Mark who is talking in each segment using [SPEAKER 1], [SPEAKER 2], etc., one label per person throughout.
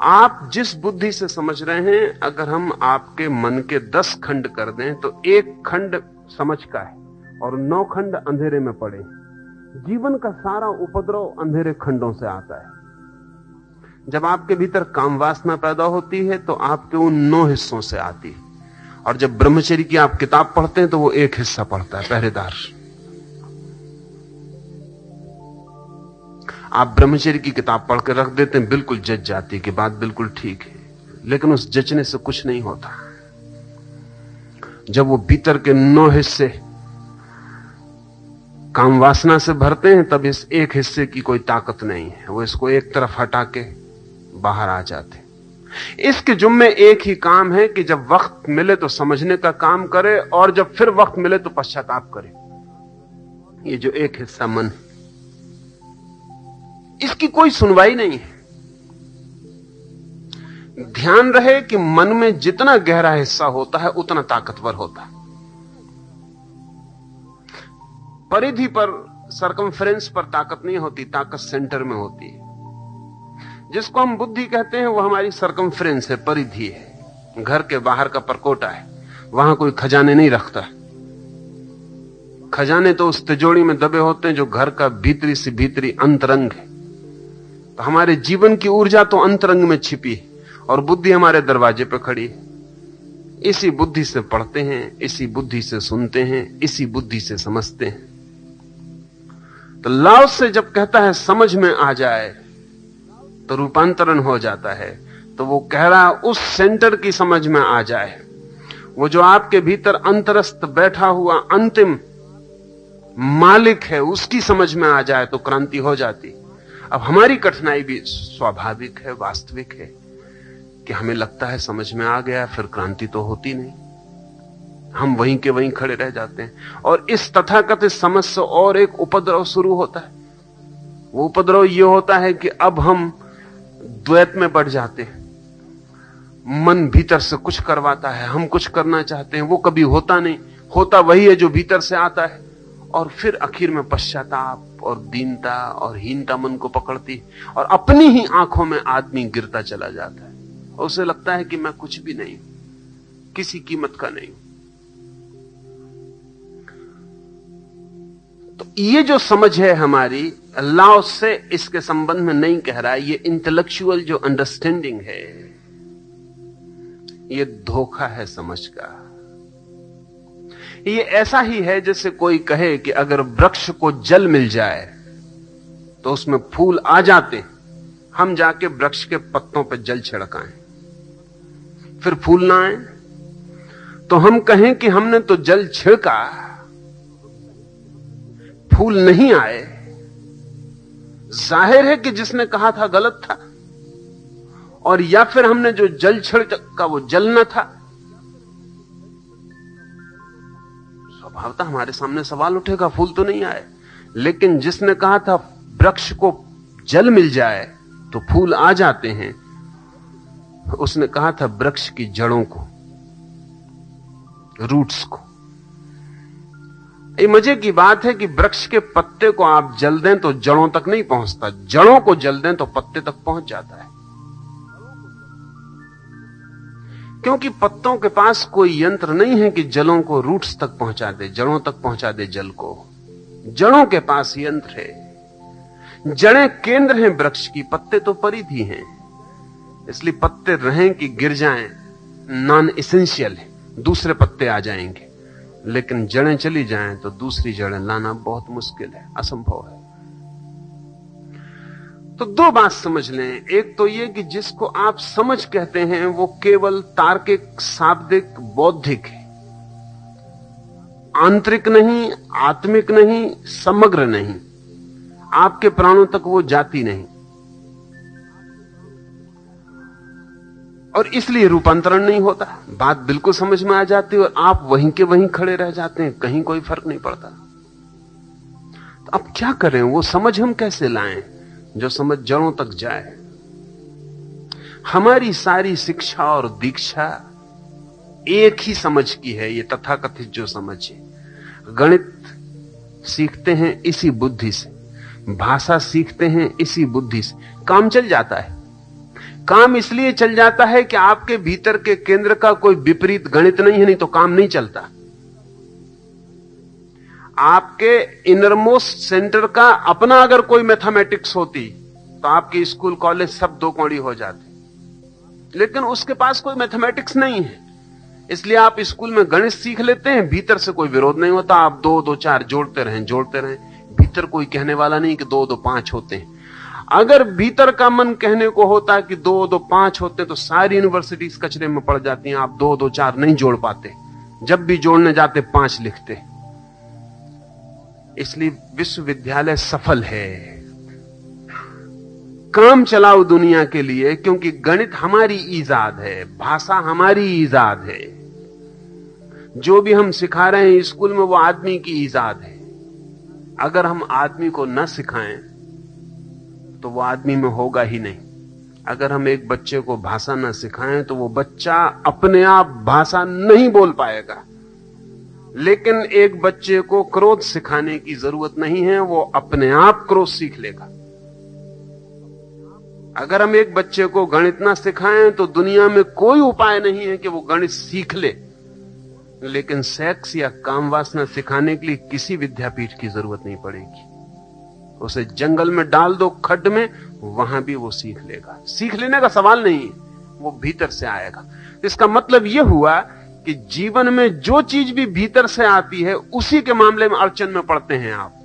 [SPEAKER 1] आप जिस बुद्धि से समझ रहे हैं, अगर हम आपके मन के दस खंड कर दें तो एक खंड समझ का है और नौ खंड अंधेरे में पड़े जीवन का सारा उपद्रव अंधेरे खंडों से आता है। जब आपके भीतर काम वासना पैदा होती है तो आपके उन नौ हिस्सों से आती है। और जब ब्रह्मचर्य की आप किताब पढ़ते हैं तो वो एक हिस्सा पढ़ता है, पहरेदार। आप ब्रह्मचर्य की किताब पढ़ कर रख देते हैं, बिल्कुल जज जाती कि बात बिल्कुल ठीक है। लेकिन उस जचने से कुछ नहीं होता। जब वो भीतर के नौ हिस्से काम वासना से भरते हैं, तब इस एक हिस्से की कोई ताकत नहीं है। वो इसको एक तरफ़ हटा के बाहर आ जाते इसके जुम्मे एक ही काम है कि जब वक्त मिले तो समझने का काम करे, और जब फिर वक्त मिले तो पश्चाताप करे। ये जो एक हिस्सा मन है इसकी कोई सुनवाई नहीं है। ध्यान रहे कि मन में जितना गहरा हिस्सा होता है, उतना ताकतवर होता है। परिधि पर सरकमफ्रेंस पर ताकत नहीं होती, ताकत सेंटर में होती है। जिसको हम बुद्धि कहते हैं, वो हमारी सरकमफ्रेंस है, परिधि है। घर के बाहर का परकोटा है, वहाँ कोई खजाने नहीं रखता। खजाने तो उस तिजोड़ी में दबे होते हैं, जो घर का भीतरी से भीतरी अंतरंग है। हमारे जीवन की ऊर्जा तो अंतरंग में छिपी और बुद्धि हमारे दरवाजे पर खड़ी इसी बुद्धि से पढ़ते हैं, इसी बुद्धि से सुनते हैं, इसी बुद्धि से समझते हैं। तो लाव से जब कहता है, समझ में आ जाए तो रूपांतरण हो जाता है। तो वो कह रहा है उस सेंटर की समझ में आ जाए। वो जो आपके भीतर अंतरस्त बैठा हुआ अंतिम मालिक है, उसकी समझ में आ जाए तो क्रांति हो जाती। अब हमारी कठिनाई भी स्वाभाविक है, वास्तविक है, कि हमें लगता है समझ में आ गया, फिर क्रांति तो होती नहीं। हम वहीं के वहीं खड़े रह जाते हैं। और इस तथाकथित समझ से और एक उपद्रव शुरू होता है। वो उपद्रव ये होता है कि अब हम द्वैत में बढ़ जाते हैं। मन भीतर से कुछ करवाता है, हम कुछ करना चाहते हैं, वो कभी होता नहीं। होता वही है जो भीतर से आता है। और फिर आखिर में पश्चाताप और दीनता और हीनता मन को पकड़ती और अपनी ही आँखों में आदमी गिरता चला जाता है। और उसे लगता है कि मैं कुछ भी नहीं हूँ, किसी कीमत का नहीं हूँ। तो ये जो समझ है हमारी, अल्लाह से इसके संबंध में नहीं कह रहा है, ये इंटेलेक्चुअल जो अंडरस्टैंडिंग है, ये धोखा है समझ का। ये ऐसा ही है जैसे कोई कहे कि अगर वृक्ष को जल मिल जाए तो उसमें फूल आ जाते हम जाके वृक्ष के पत्तों पर जल छिड़काएँ। फिर फूल ना आए। तो हम कहें कि हमने तो जल छिड़का, फूल नहीं आए। ज़ाहिर है कि जिसने कहा था गलत था। और या फिर हमने जो जल छिड़का, वो जल न था। स्वभावतः हमारे सामने सवाल उठेगा, फूल तो नहीं आए। लेकिन जिसने कहा था, वृक्ष को जल मिल जाए तो फूल आ जाते हैं। उसने कहा था, वृक्ष की जड़ों को रूट्स को। ये मज़े की बात है कि वृक्ष के पत्ते को आप जल दें तो जड़ों तक नहीं पहुँचता। जड़ों को जल दें तो पत्ते तक पहुँच जाता है। क्योंकि पत्तों के पास कोई यंत्र नहीं है कि जलों को रूट्स तक पहुँचा दे, जड़ों तक पहुँचा दे जल को। जड़ों के पास यंत्र है। जड़ें केंद्र हैं वृक्ष की, पत्ते तो परिधि हैं। इसलिए पत्ते रहें कि गिर जाएँ नॉन इसेंशियल है। दूसरे पत्ते आ जाएँगे। लेकिन जड़ें चली जाएँ तो दूसरी जड़ें लाना बहुत मुश्किल है, असंभव है। तो दो बात समझ लें। एक तो यह कि जिसको आप समझ कहते हैं, वो केवल तार्किक, शाब्दिक, बौद्धिक है। आंतरिक नहीं, आत्मिक नहीं, समग्र नहीं। आपके प्राणों तक वो जाती नहीं। और इसलिए रूपांतरण नहीं होता। बात बिल्कुल समझ में आ जाती है और आप वहीं के वहीं खड़े रह जाते हैं, कहीं कोई फ़र्क नहीं पड़ता। तो अब क्या करें? वो समझ हम कैसे लाएँ? जो समझ जड़ों तक जाए। हमारी सारी शिक्षा और दीक्षा एक ही समझ की है, ये तथाकथित जो समझ है। गणित सीखते हैं इसी बुद्धि से, भाषा सीखते हैं इसी बुद्धि से। काम चल जाता है। काम इसलिए चल जाता है कि आपके भीतर के केंद्र का कोई विपरीत गणित नहीं है, नहीं तो काम नहीं चलता। आपके इनरमोस्ट सेंटर का अपना अगर कोई मैथमेटिक्स होती तो आपके स्कूल कॉलेज सब दो कौड़ी हो जाते। लेकिन उसके पास कोई मैथमेटिक्स नहीं है। इसलिए आप स्कूल में गणित सीख लेते हैं, भीतर से कोई विरोध नहीं होता, आप दो दो, चार जोड़ते रहें जोड़ते रहें। भीतर कोई कहने वाला नहीं कि दो दो, पाँच होते हैं। अगर भीतर का मन कहने को होता कि दो दो, पाँच होते तो सारी यूनिवर्सिटीज कचरे में पड़ जाती हैं, आप दो दो, चार नहीं जोड़ पाते। जब भी जोड़ने जाते, पाँच लिखते। इसलिए विश्वविद्यालय सफल है। काम चलाओ दुनिया के लिए, क्योंकि गणित हमारी ईजाद है, भाषा हमारी ईजाद है। जो भी हम सिखा रहे हैं स्कूल में, वो आदमी की ईजाद है। अगर हम आदमी को न सिखाएँ तो वो आदमी में होगा ही नहीं। अगर हम एक बच्चे को भाषा न सिखाएँ तो वो बच्चा अपने आप भाषा नहीं बोल पाएगा। लेकिन एक बच्चे को क्रोध सिखाने की ज़रूरत नहीं है, वो अपने आप क्रोध सीख लेगा। अगर हम एक बच्चे को गणित ना सिखाएँ तो दुनिया में कोई उपाय नहीं है कि वो गणित सीख ले। लेकिन सेक्स या काम वासना सिखाने के लिए किसी विद्यापीठ की ज़रूरत नहीं पड़ेगी। उसे जंगल में डाल दो, खड्ड में, वहाँ भी वो सीख लेगा। सीख लेने का सवाल नहीं है, वो भीतर से आएगा। इसका मतलब यह हुआ कि जीवन में जो चीज़ भी भीतर से आती है, उसी के मामले में अड़चन में पड़ते हैं आप।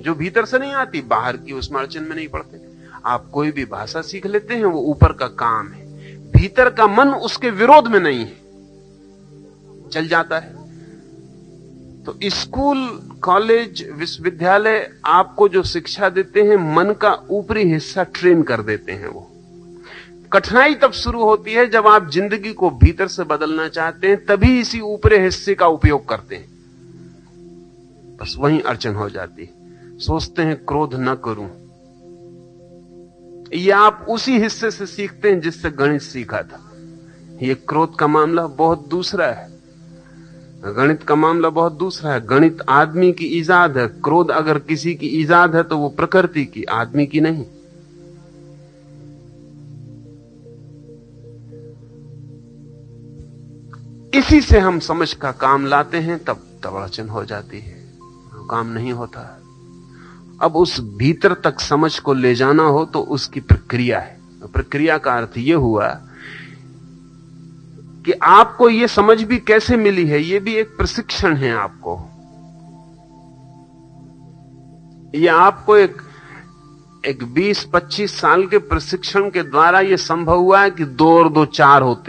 [SPEAKER 1] जो भीतर से नहीं आती, बाहर की उसमें अड़चन में नहीं पड़ते। आप कोई भी भाषा सीख लेते हैं, वो ऊपर का काम है। भीतर का मन उसके विरोध में नहीं है। चल जाता है। तो स्कूल, कॉलेज, विश्वविद्यालय आपको जो शिक्षा देते हैं, मन का ऊपरी हिस्सा ट्रेन कर देते हैं वो। कठिनाई तब शुरू होती है जब आप ज़िंदगी को भीतर से बदलना चाहते हैं, तभी इसी ऊपरे हिस्से का उपयोग करते हैं। बस वहीं अड़चन हो जाती है। सोचते हैं, क्रोध न करूँ। ये आप उसी हिस्से से सीखते हैं जिससे गणित सीखा था। ये क्रोध का मामला बहुत दूसरा है। गणित का मामला बहुत दूसरा है। गणित आदमी की ईजाद है। क्रोध अगर किसी की ईजाद है तो वो प्रकृति की, आदमी की नहीं। इसी से हम समझ का काम लाते हैं, तब तब हो जाती है। काम नहीं होता। अब उस भीतर तक समझ को ले जाना हो तो उसकी प्रक्रिया है। प्रक्रिया का अर्थ यह हुआ कि आपको यह समझ भी कैसे मिली है यह भी एक प्रशिक्षण है आपको। यह आपको एक एक 20-25 साल के प्रशिक्षण के द्वारा यह संभव हुआ है कि दो और दो चार होते